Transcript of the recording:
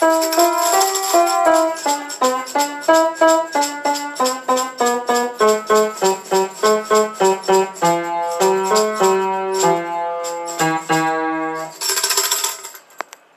Música